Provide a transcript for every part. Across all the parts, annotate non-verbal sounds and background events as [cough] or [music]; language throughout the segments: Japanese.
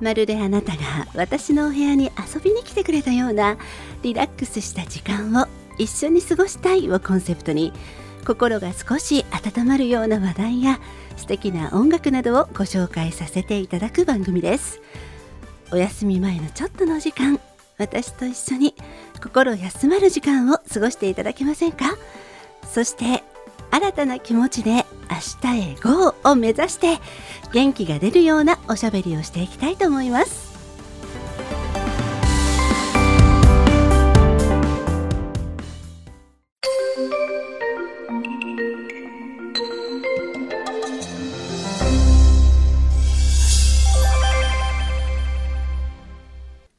まるであなたが私のお部屋に遊びに来てくれたようなリラックスした時間を一緒に過ごしたいをコンセプトに心が少し温まるような話題や素敵な音楽などをご紹介させていただく番組です。お休み前のちょっとの時間私と一緒に心休まる時間を過ごしていただけませんか？そして新たな気持ちで明日へ GO を目指して元気が出るようなおしゃべりをしていきたいと思います。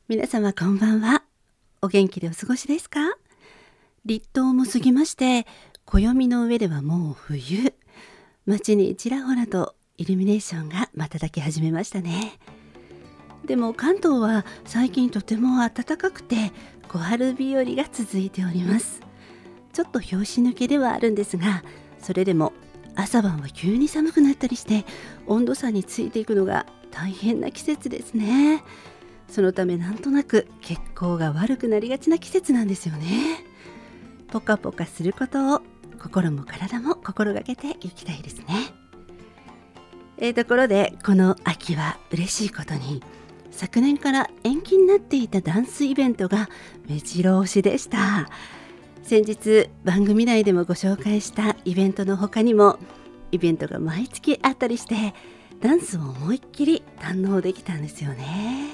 皆様こんばんは。お元気でお過ごしですか？立冬も過ぎまして暦の上ではもう冬。街にちらほらとイルミネーションが瞬き始めましたね。でも関東は最近とても暖かくて小春日和が続いております。ちょっと拍子抜けではあるんですがそれでも朝晩は急に寒くなったりして温度差についていくのが大変な季節ですね。そのためなんとなく血行が悪くなりがちな季節なんですよね。ポカポカすることを心も体も心がけていきたいですね。えー、ところでこの秋は嬉しいことに昨年から延期になっていたダンスイベントが目白押しでした先日番組内でもご紹介したイベントの他にもイベントが毎月あったりしてダンスを思いっきり堪能できたんですよね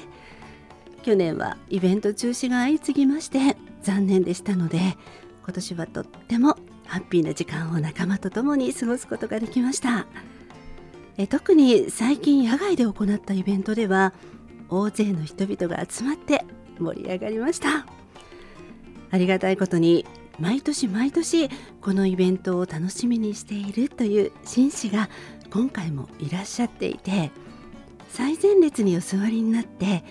去年はイベント中止が相次ぎまして残念でしたので今年はとってもハッピーな時間を仲間と共に過ごすことができました。え特に最近野外で行ったイベントでは大勢の人々が集まって盛り上がりました。ありがたいことに毎年毎年このイベントを楽しみにしているという紳士が今回もいらっしゃっていて最前列にお座りになって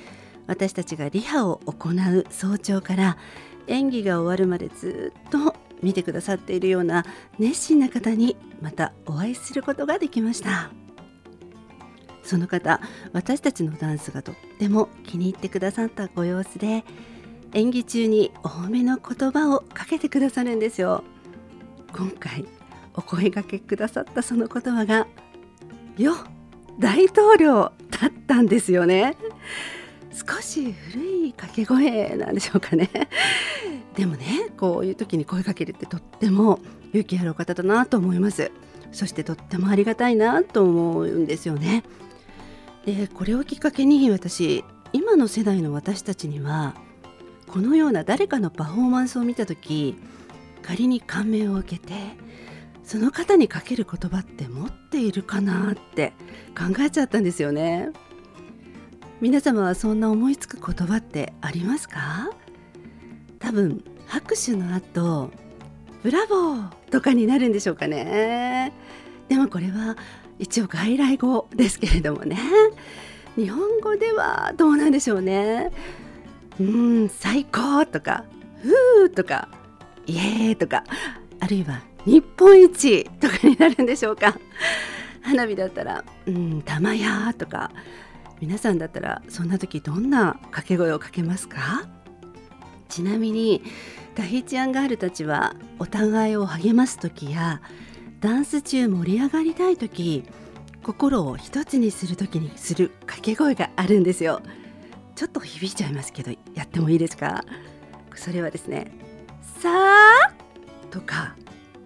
私たちがリハを行う早朝から演技が終わるまでずっと見てくださっているような熱心な方にまたお会いすることができました。その方私たちのダンスがとっても気に入ってくださったご様子で演技中に多めの言葉をかけてくださるんですよ。今回お声がけくださったその言葉が「よ大統領」だったんですよね。少し古い掛け声なんでしょうかね。[laughs] でもねこういう時に声かけるってとっても勇気あるお方だなと思います。そしてとってもありがたいなと思うんですよね。でこれをきっかけに私今の世代の私たちにはこのような誰かのパフォーマンスを見た時仮に感銘を受けてその方にかける言葉って持っているかなって考えちゃったんですよね。皆様はそんな思いつく言葉ってありますか？多分拍手の後ブラボーとかになるんでしょうかね。でもこれは一応外来語ですけれどもね。日本語ではどうなんでしょうね。うん最高とかふーとかイエーとかあるいは日本一とかになるんでしょうか。花火だったらうん玉やとか皆さんだったらそんな時どんな掛け声をかけますか？ちなみにタヒチアンガールたちはお互いを励ます時やダンス中盛り上がりたい時心を一つにする時にする掛け声があるんですよ。ちょっと響いちゃいますけどやってもいいですか？それはですねさあとか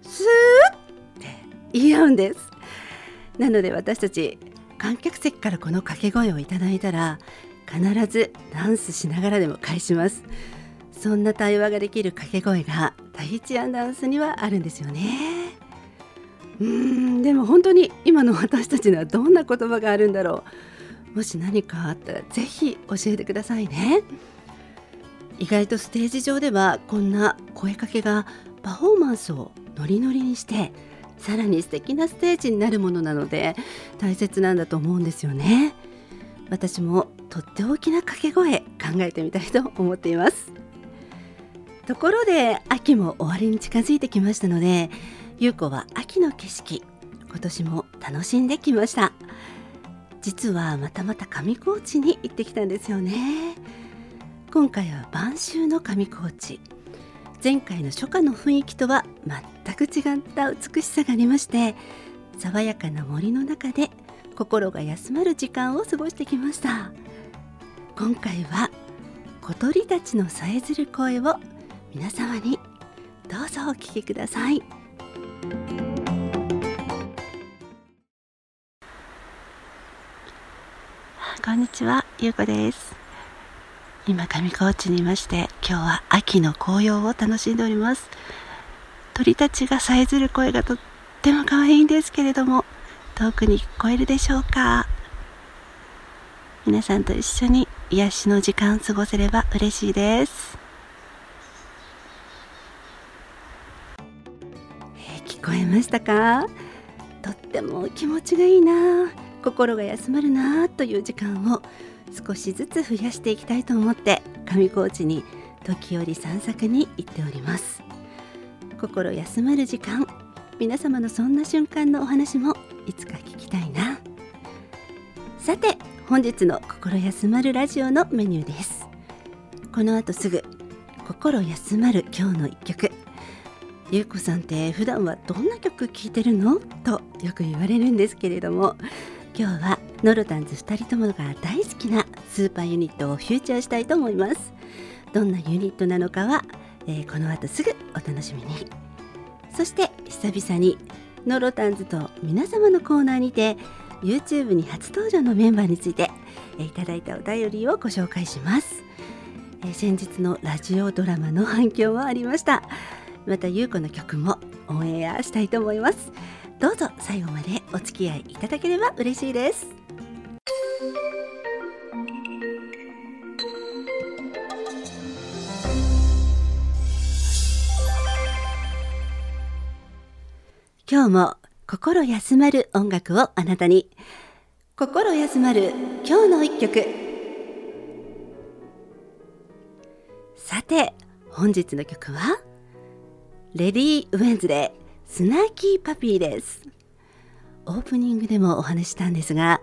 スーって言い合うんです。なので私たち観客席からこの掛け声をいただいたら必ずダンスしながらでも返します。そんな対話ができる掛け声がタヒチアンダンスにはあるんですよね。うーんでも本当に今の私たちにはどんな言葉があるんだろう。もし何かあったらぜひ教えてくださいね。意外とステージ上ではこんな声かけがパフォーマンスをノリノリにしてさらに素敵なステージになるものなので大切なんだと思うんですよね。私もとっておきな掛け声考えてみたいと思っています。ところで秋も終わりに近づいてきましたので優子は秋の景色今年も楽しんできました。実はまたまた上高地に行ってきたんですよね。今回は晩秋の上高地。前回の初夏の雰囲気とは全く違った美しさがありまして爽やかな森の中で心が休まる時間を過ごしてきました。今回は小鳥たちのさえずる声を皆様にどうぞお聞きください。こんにちは、ゆうこです。今上高地にいまして今日は秋の紅葉を楽しんでおります。鳥たちがさえずる声がとっても可愛いんですけれども遠くに聞こえるでしょうか？皆さんと一緒に癒しの時間過ごせれば嬉しいです。聞こえましたか？とっても気持ちがいいな。心が休まるなという時間を少しずつ増やしていきたいと思って上高地に時折散策に行っております。心休まる時間皆様のそんな瞬間のお話もいつか聞きたいな。さて本日の心休まるラジオのメニューです。この後すぐ心休まる今日の一曲。ゆうこさんって普段はどんな曲聴いてるの？とよく言われるんですけれども今日はノロタンズ2人ともが大好きなスーパーユニットをフューチャーしたいと思います。どんなユニットなのかは、えー、この後すぐお楽しみに。そして久々にノロタンズと皆様のコーナーにて YouTube に初登場のメンバーについて、えー、いただいたお便りをご紹介します、えー、先日のラジオドラマの反響もありました。また優子の曲もオンエアしたいと思います。どうぞ最後までお付き合いいただければ嬉しいです。今日も心休まる音楽をあなたに。心休まる今日の一曲。さて本日の曲はレディー・ウェンズデースナーキーパピーです。オープニングでもお話したんですが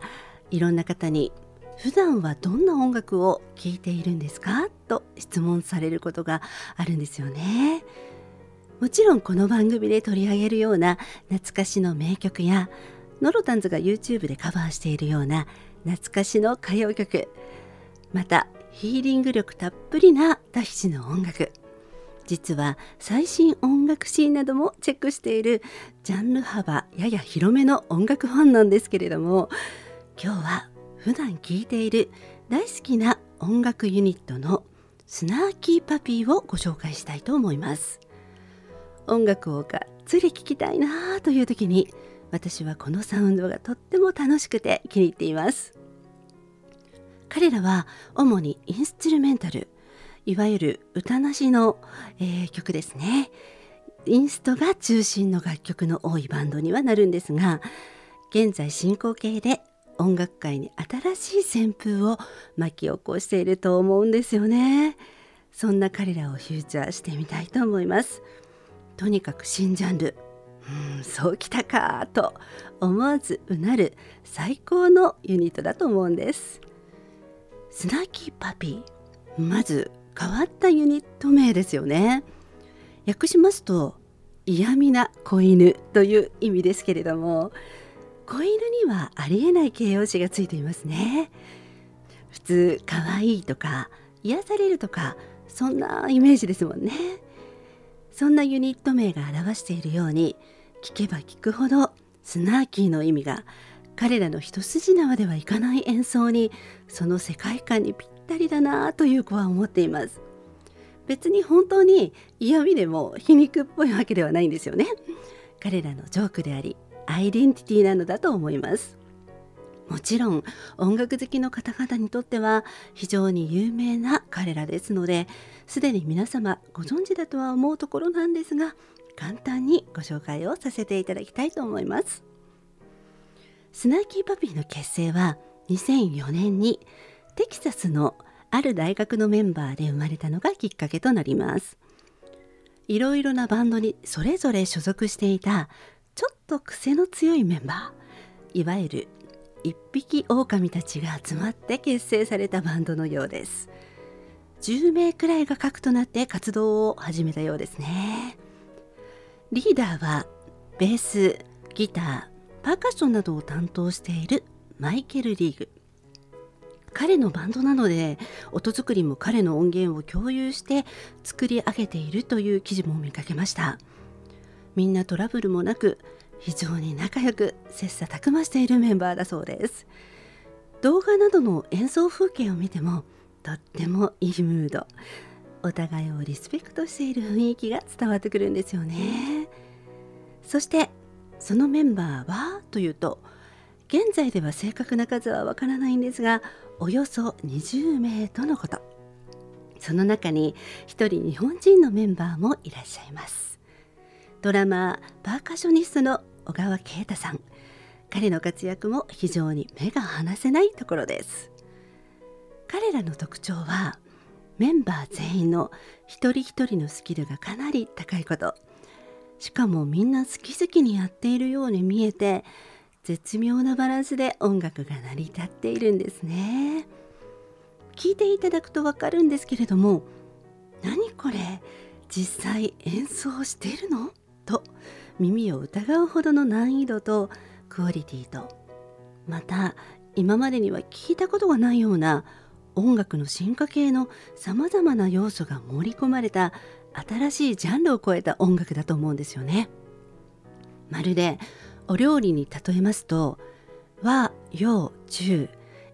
いろんな方に普段はどんな音楽を聴いているんですか？と質問されることがあるんですよね。もちろんこの番組で取り上げるような懐かしの名曲やノロタンズが YouTube でカバーしているような懐かしの歌謡曲またヒーリング力たっぷりなタヒチの音楽実は最新音楽シーンなどもチェックしているジャンル幅やや広めの音楽ファンなんですけれども今日は普段聴いている大好きな音楽ユニットのスナーキーパピーをご紹介したいと思います。音楽をがっつり聴きたいなという時に私はこのサウンドがとっても楽しくて気に入っています。彼らは主にインストゥルメンタルいわゆる歌なしの、えー、曲ですね。インストが中心の楽曲の多いバンドにはなるんですが現在進行形で音楽界に新しい旋風を巻き起こしていると思うんですよね。そんな彼らをフューチャーしてみたいと思います。とにかく新ジャンル。うんそうきたかと思わずうなる最高のユニットだと思うんです。スナーキーパピー。まず変わったユニット名ですよね。訳しますと嫌味な子犬という意味ですけれども子犬にはありえない形容詞がついていますね。普通可愛いとか癒されるとかそんなイメージですもんね。そんなユニット名が表しているように聞けば聞くほどスナーキーの意味が彼らの一筋縄ではいかない演奏にその世界観にぴったりだなという子は思っています。別に本当に嫌味でも皮肉っぽいわけではないんですよね。彼らのジョークでありアイデンティティなのだと思います。もちろん音楽好きの方々にとっては非常に有名な彼らですのですでに皆様ご存知だとは思うところなんですが簡単にご紹介をさせていただきたいと思います。スナーキーパピーの結成は2004年にテキサスのある大学のメンバーで生まれたのがきっかけとなります。いろいろなバンドにそれぞれ所属していたちょっと癖の強いメンバー。いわゆる一匹狼たちが集まって結成されたバンドのようです。10名くらいが核となって活動を始めたようですね。リーダーはベースギターパーカッションなどを担当しているマイケル・リーグ。彼のバンドなので音作りも彼の音源を共有して作り上げているという記事も見かけました。みんなトラブルもなく非常に仲良く切磋琢磨しているメンバーだそうです。動画などの演奏風景を見てもとってもいいムード。お互いをリスペクトしている雰囲気が伝わってくるんですよね。そしてそのメンバーは？というと現在では正確な数はわからないんですがおよそ20名とのこと。その中に一人日本人のメンバーもいらっしゃいます。ドラマーパーカショニストの小川啓太さん。彼の活躍も非常に目が離せないところです。彼らの特徴はメンバー全員の一人一人のスキルがかなり高いこと。しかもみんな好き好きにやっているように見えて絶妙なバランスで音楽が成り立っているんですね聞いていただくとわかるんですけれども何これ実際演奏してるの？と耳を疑うほどの難易度とクオリティとまた今までには聞いたことがないような音楽の進化系のさまざまな要素が盛り込まれた新しいジャンルを超えた音楽だと思うんですよね。まるでお料理に例えますと和洋中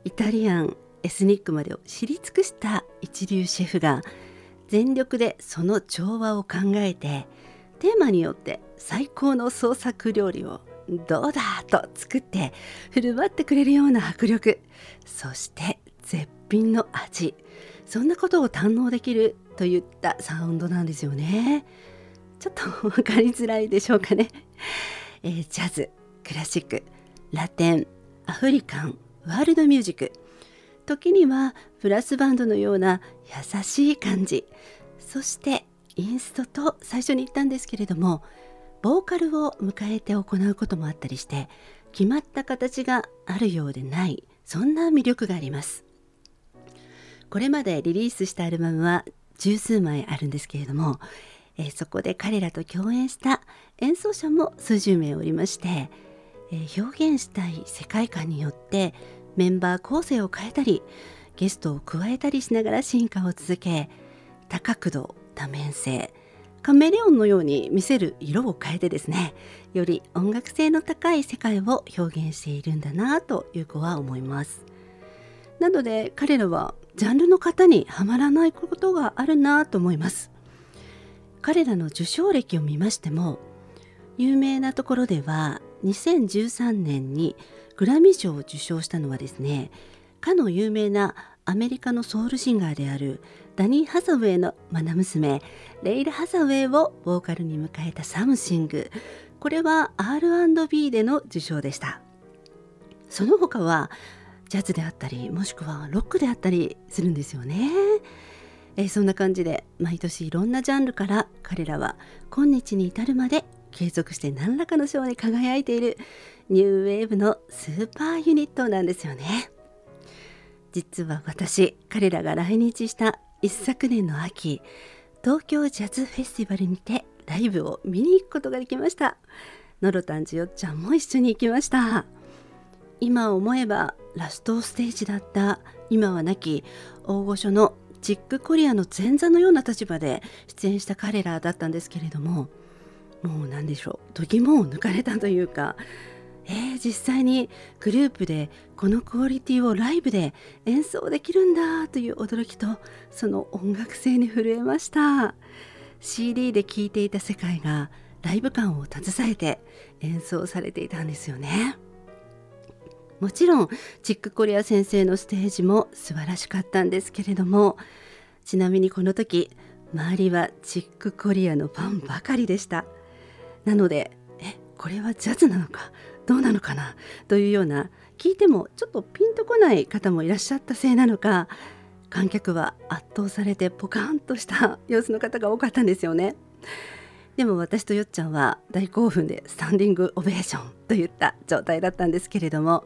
イタリアンエスニックまでを知り尽くした一流シェフが全力でその調和を考えてテーマによって最高の創作料理をどうだと作って振る舞ってくれるような迫力そして絶品の味そんなことを堪能できるといったサウンドなんですよね。ちょっと分かりづらいでしょうかね。えー、ジャズクラシックラテンアフリカンワールドミュージック。時にはブラスバンドのような優しい感じ。そしてインストと最初に言ったんですけれどもボーカルを迎えて行うこともあったりして決まった形があるようでないそんな魅力があります。これまでリリースしたアルバムは十数枚あるんですけれどもえー、そこで彼らと共演した演奏者も数十名おりまして、えー、表現したい世界観によってメンバー構成を変えたりゲストを加えたりしながら進化を続け多角度多面性カメレオンのように見せる色を変えてですねより音楽性の高い世界を表現しているんだなという子は思います。なので彼らはジャンルの方にはまらないことがあるなと思います。彼らの受賞歴を見ましても有名なところでは2013年にグラミー賞を受賞したのはですねかの有名なアメリカのソウルシンガーであるダニー・ハサウェイの愛娘レイラ・ハサウェイをボーカルに迎えたサムシング。これは R&B での受賞でした。その他はジャズであったりもしくはロックであったりするんですよね。え、そんな感じで毎年いろんなジャンルから彼らは今日に至るまで継続して何らかの賞に輝いているニューウェーブのスーパーユニットなんですよね。実は私彼らが来日した一昨年の秋東京ジャズフェスティバルにてライブを見に行くことができました。のろたんじよっちゃんも一緒に行きました。今思えばラストステージだった今は亡き大御所のチックコリアの前座のような立場で出演した彼らだったんですけれどももう何でしょう。度肝を抜かれたというか。えー、実際にグループでこのクオリティをライブで演奏できるんだという驚きとその音楽性に震えました。CD で聴いていた世界がライブ感を携えて演奏されていたんですよね。もちろんチックコリア先生のステージも素晴らしかったんですけれども。ちなみにこの時周りはチックコリアのファンばかりでした。なのでえこれはジャズなのかどうなのかなというような聞いてもちょっとピンとこない方もいらっしゃったせいなのか観客は圧倒されてポカーンとした様子の方が多かったんですよね。でも私とよっちゃんは大興奮でスタンディングオベーションといった状態だったんですけれども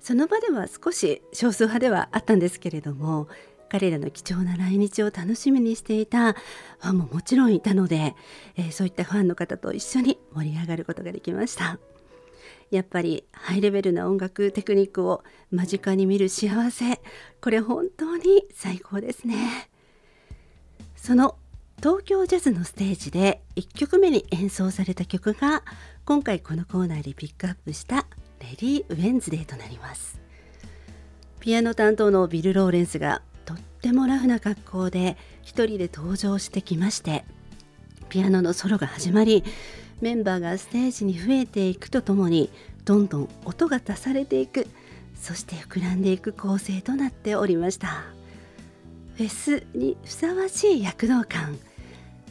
その場では少し少数派ではあったんですけれども彼らの貴重な来日を楽しみにしていた。ファンももちろんいたので、えー、そういったファンの方と一緒に盛り上がることができました。やっぱりハイレベルな音楽テクニックを間近に見る幸せこれ本当に最高ですね。その東京ジャズのステージで1曲目に演奏された曲が今回このコーナーでピックアップしたレディー・ウェンズデーとなります。ピアノ担当のビル・ローレンスがとってもラフな格好で一人で登場してきましてピアノのソロが始まりメンバーがステージに増えていくとともにどんどん音が足されていくそして膨らんでいく構成となっておりました。フェスにふさわしい躍動感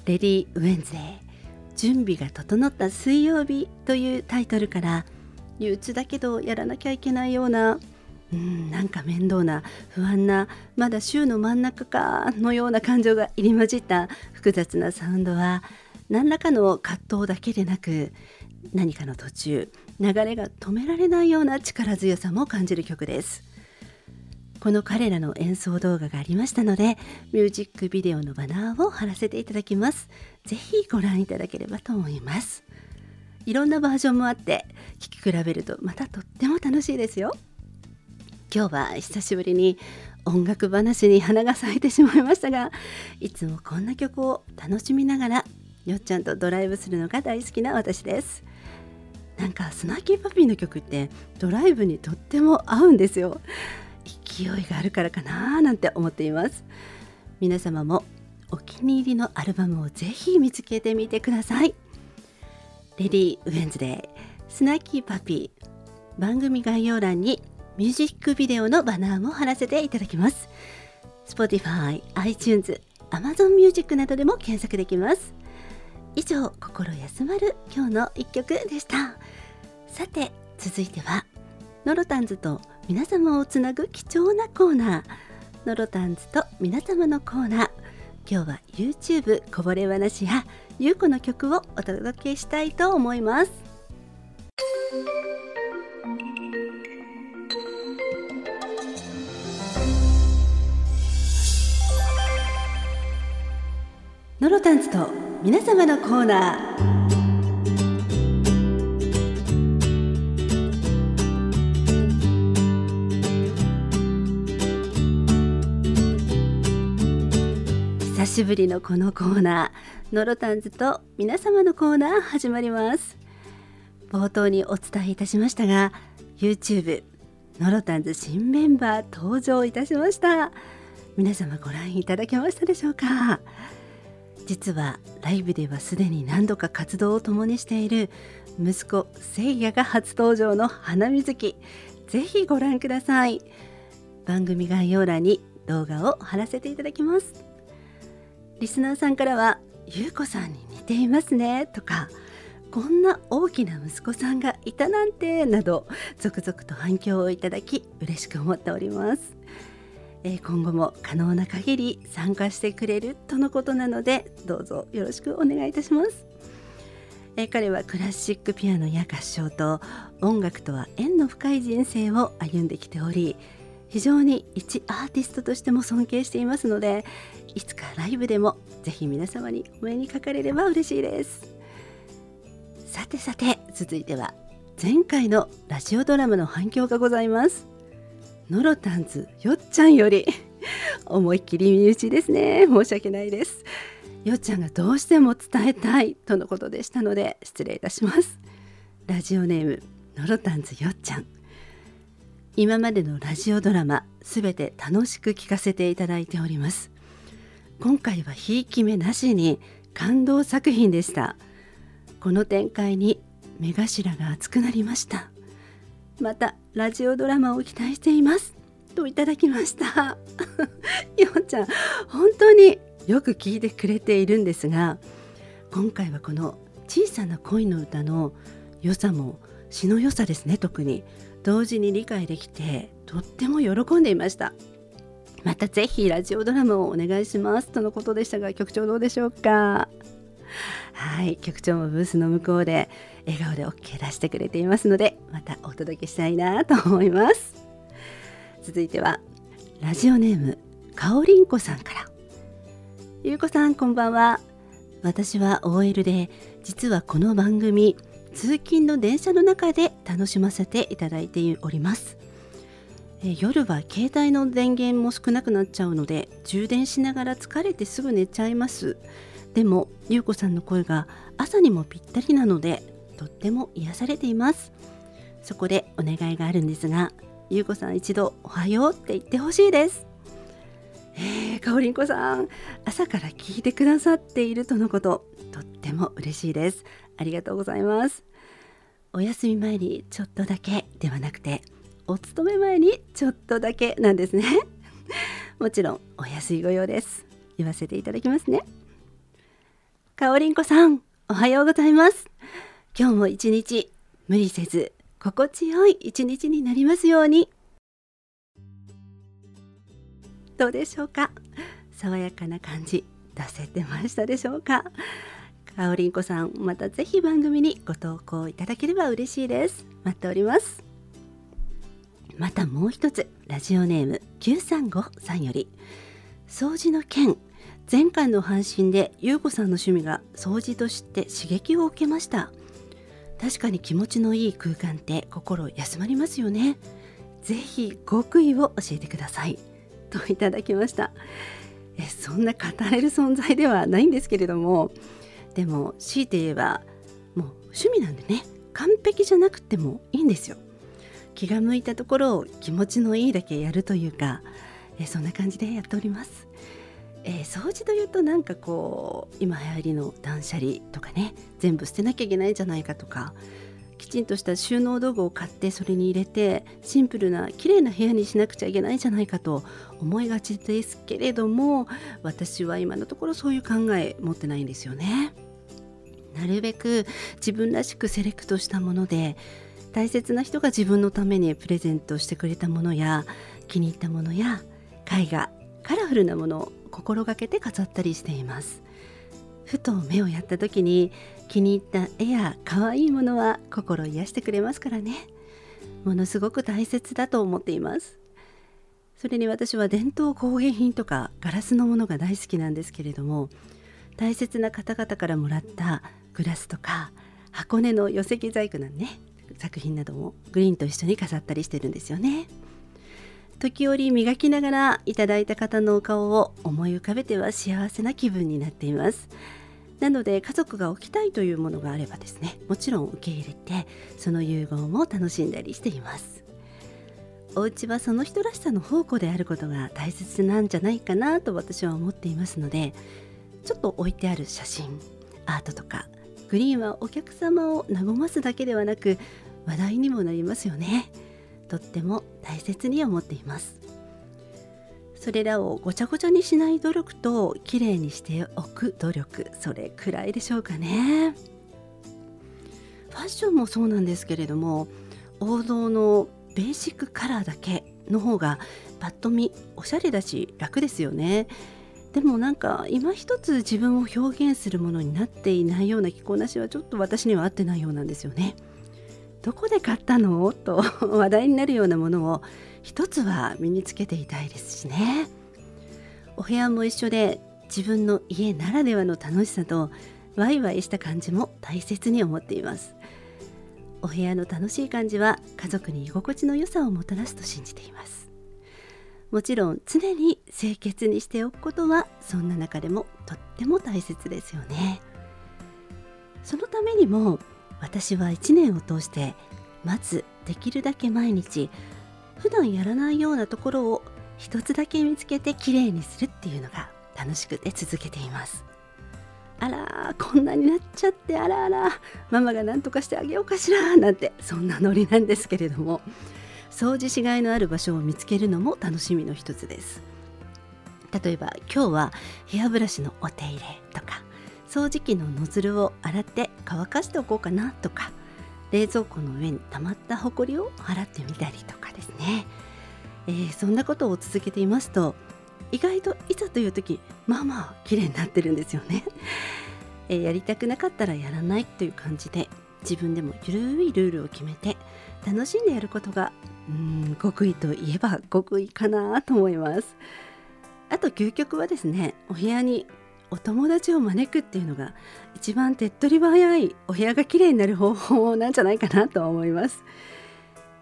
レディー・ウェンズデー準備が整った水曜日というタイトルから憂鬱だけどやらなきゃいけないようなうんなんか面倒な不安なまだ週の真ん中かのような感情が入り混じった複雑なサウンドは何らかの葛藤だけでなく何かの途中流れが止められないような力強さも感じる曲です。この彼らの演奏動画がありましたのでミュージックビデオのバナーを貼らせていただきます。ぜひご覧いただければと思います。いろんなバージョンもあって聴き比べるとまたとっても楽しいですよ。今日は久しぶりに音楽話に花が咲いてしまいましたがいつもこんな曲を楽しみながらよっちゃんとドライブするのが大好きな私です。なんかスナーキーパピーの曲ってドライブにとっても合うんですよ。勢いがあるからかななんて思っています。皆様もお気に入りのアルバムをぜひ見つけてみてください。レディー・ウェンズデースナーキーパピー。番組概要欄にミュージックビデオのバナーも貼らせていただきます。Spotify、iTunes、Amazon Music などでも検索できます。以上心休まる今日の一曲でした。さて続いてはノロタンズと皆様をつなぐ貴重なコーナー。ノロタンズと皆様のコーナー。今日は YouTube こぼれ話やゆうこの曲をお届けしたいと思います。ノロタンズと皆様のコーナー。久しぶりのこのコーナー。ノロタンズと皆様のコーナー始まります。冒頭にお伝えいたしましたが YouTube ノロタンズ新メンバー登場いたしました。皆様ご覧いただけましたでしょうか？実はライブではすでに何度か活動を共にしている息子せいやが初登場の花水木。ぜひご覧ください。番組概要欄に動画を貼らせていただきます。リスナーさんからはゆうこさんに似ていますねとかこんな大きな息子さんがいたなんてなど続々と反響をいただき嬉しく思っております。え今後も可能な限り参加してくれるとのことなのでどうぞよろしくお願いいたします。え彼はクラシックピアノや合唱と音楽とは縁の深い人生を歩んできており非常に一アーティストとしても尊敬していますのでいつかライブでもぜひ皆様にお目にかかれれば嬉しいですさてさて続いては前回のラジオドラマの反響がございますノロタンズよっちゃんより [laughs] 思いっきり身内ですね。申し訳ないです。よっちゃんがどうしても伝えたいとのことでしたので失礼いたします。ラジオネームノロタンズよっちゃん。今までのラジオドラマすべて楽しく聞かせていただいております。今回はひいき目なしに感動作品でした。この展開に目頭が熱くなりました。またラジオドラマを期待しています。といただきました。[laughs] ようちゃん本当によく聞いてくれているんですが今回はこの小さな恋の歌の良さも詩の良さですね。特に同時に理解できてとっても喜んでいました。またぜひラジオドラマをお願いします。とのことでしたが局長どうでしょうか？はい局長もブースの向こうで笑顔で OK 出してくれていますのでまたお届けしたいなと思います。続いてはラジオネームかおりんこさんから。ゆうこさんこんばんは。私は OL で実はこの番組通勤の電車の中で楽しませていただいております。え夜は携帯の電源も少なくなっちゃうので充電しながら疲れてすぐ寝ちゃいます。でもゆうこさんの声が朝にもぴったりなのでとっても癒されています。そこでお願いがあるんですがゆうこさん一度おはようって言ってほしいです。えー、かおりんこさん朝から聞いてくださっているとのこととっても嬉しいです。ありがとうございます。お休み前にちょっとだけではなくてお勤め前にちょっとだけなんですね。もちろんお安いご用です。言わせていただきますね。かおりんこさんおはようございます。今日も一日無理せず心地よい一日になりますように。どうでしょうか？爽やかな感じ出せてましたでしょうか？かおりんこさんまたぜひ番組にご投稿いただければ嬉しいです。待っております。またもう一つラジオネーム935さんより掃除の件前回の配信でゆうこさんの趣味が掃除として刺激を受けました。確かに気持ちのいい空間って心休まりますよね。ぜひ極意を教えてください。といただきました。えそんな語れる存在ではないんですけれども。でも強いて言えばもう趣味なんでね。完璧じゃなくてもいいんですよ。気が向いたところを気持ちのいいだけやるというかえそんな感じでやっております、えー、掃除というとなんかこう今流行りの断捨離とかね全部捨てなきゃいけないんじゃないかとかきちんとした収納道具を買ってそれに入れてシンプルな綺麗な部屋にしなくちゃいけないんじゃないかと思いがちですけれども私は今のところそういう考え持ってないんですよね。なるべく自分らしくセレクトしたもので大切な人が自分のためにプレゼントしてくれたものや気に入ったものや絵画カラフルなもの心がけて飾ったりしています。ふと目をやった時に気に入った絵や可愛いものは心癒してくれますからね。ものすごく大切だと思っています。それに私は伝統工芸品とかガラスのものが大好きなんですけれども大切な方々からもらったグラスとか箱根の寄石細工なんね作品などもグリーンと一緒に飾ったりしてるんですよね。時折磨きながらいただいた方のお顔を思い浮かべては幸せな気分になっています。なので家族が置きたいというものがあればですねもちろん受け入れてその融合も楽しんだりしています。お家はその人らしさの宝庫であることが大切なんじゃないかなと私は思っていますのでちょっと置いてある写真アートとかグリーンはお客様を和ますだけではなく話題にもなりますよね。とっても大切に思っています。それらをごちゃごちゃにしない努力ときれいにしておく努力それくらいでしょうかね。ファッションもそうなんですけれども王道のベーシックカラーだけの方がパッと見おしゃれだし楽ですよね。でもなんか今一つ自分を表現するものになっていないような着こなしはちょっと私には合ってないようなんですよね。どこで買ったの？と [laughs] 話題になるようなものを一つは身につけていたいですしね。お部屋も一緒で自分の家ならではの楽しさとワイワイした感じも大切に思っています。お部屋の楽しい感じは家族に居心地の良さをもたらすと信じています。もちろん常に清潔にしておくことはそんな中でもとっても大切ですよねそのためにも私は1年を通してまずできるだけ毎日普段やらないようなところを一つだけ見つけてきれいにするっていうのが楽しくて続けています。あらこんなになっちゃってあらあらママが何とかしてあげようかしらなんてそんなノリなんですけれども掃除しがいのある場所を見つけるのも楽しみの一つです。例えば今日はヘアブラシのお手入れとか掃除機のノズルを洗って乾かしておこうかなとか冷蔵庫の上に溜まったほこりを払ってみたりとかですね、えー、そんなことを続けていますと意外といざという時まあまあ綺麗になってるんですよね、[laughs] えー、やりたくなかったらやらないという感じで自分でもゆるいルールを決めて楽しんでやることがうん極意といえば極意かなと思います。あと究極はですねお部屋にお友達を招くっていうのが一番手っ取り早いお部屋が綺麗になる方法なんじゃないかなと思います。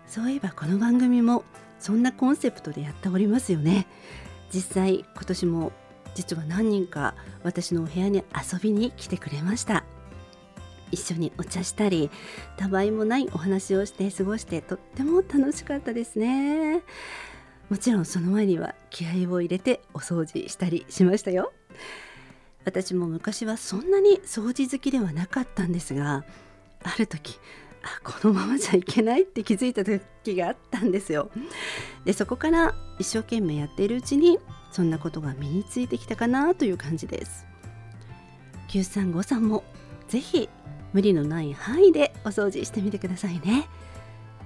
そういえばこの番組もそんなコンセプトでやっておりますよね。実際今年も実は何人か私のお部屋に遊びに来てくれました。一緒にお茶したりたわいもないお話をして過ごしてとっても楽しかったですね。もちろんその前には気合を入れてお掃除したりしましたよ。私も昔はそんなに掃除好きではなかったんですがある時あこのままじゃいけないって気づいた時があったんですよ。でそこから一生懸命やっているうちにそんなことが身についてきたかなという感じです。935さんもぜひ無理のない範囲でお掃除してみてくださいね。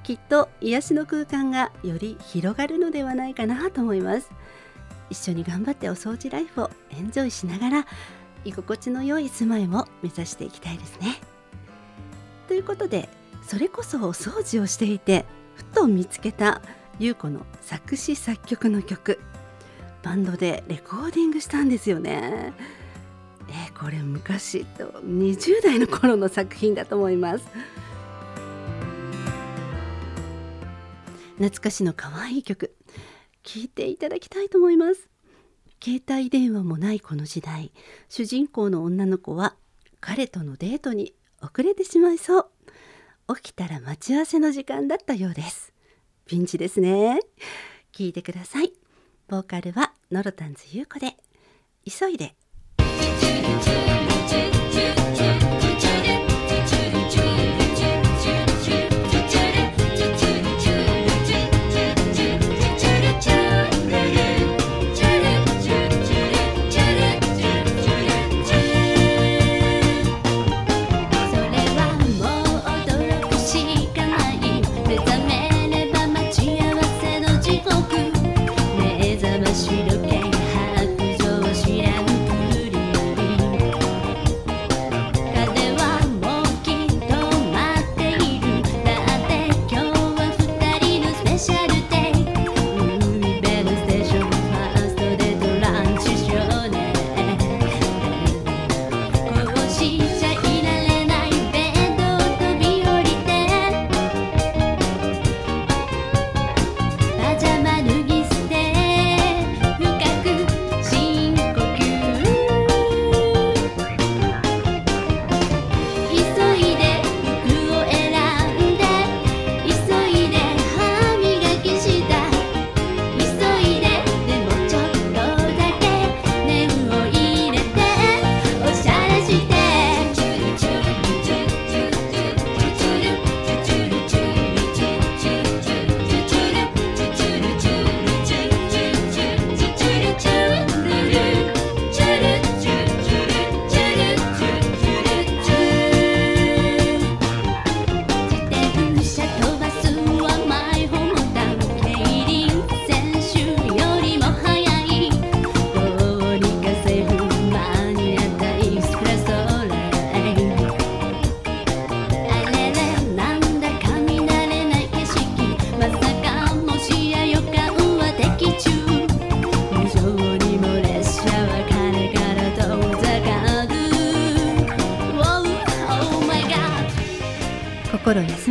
きっと癒しの空間がより広がるのではないかなと思います。一緒に頑張ってお掃除ライフをエンジョイしながら居心地の良い住まいも目指していきたいですね。ということでそれこそお掃除をしていてふと見つけた優子の作詞作曲の曲バンドでレコーディングしたんですよね。えー、これ昔と20代の頃の作品だと思います。懐かしの可愛い曲聞いていただきたいと思います。携帯電話もないこの時代。主人公の女の子は彼とのデートに遅れてしまいそう。起きたら待ち合わせの時間だったようです。ピンチですね。聞いてください。ボーカルはノロタンズ優子で。急いで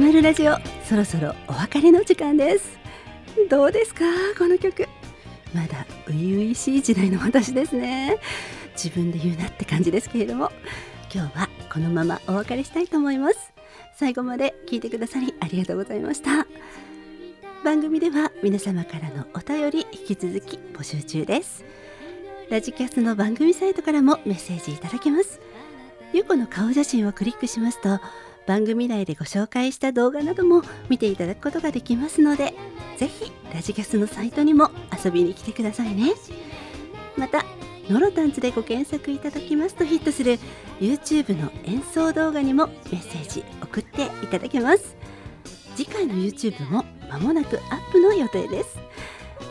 まるラジオそろそろお別れの時間です。どうですか？この曲。まだ初々しい時代の私ですね。自分で言うなって感じですけれども。今日はこのままお別れしたいと思います。最後まで聞いてくださりありがとうございました。番組では皆様からのお便り引き続き募集中です。ラジキャスの番組サイトからもメッセージいただけます。ゆこの顔写真をクリックしますと番組内でご紹介した動画なども見ていただくことができますのでぜひラジキャスのサイトにも遊びに来てくださいね。またノロタンズでご検索いただきますとヒットする YouTube の演奏動画にもメッセージ送っていただけます。次回の YouTube も間もなくアップの予定です。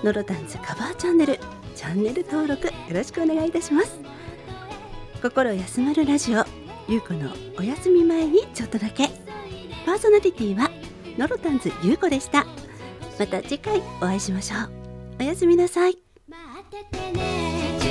ノロタンズカバーチャンネルチャンネル登録よろしくお願いいたします。心休まるラジオゆうこのお休み前にちょっとだけ。パーソナリティはノロタンズゆうこでした。また次回お会いしましょう。おやすみなさい。待っててね。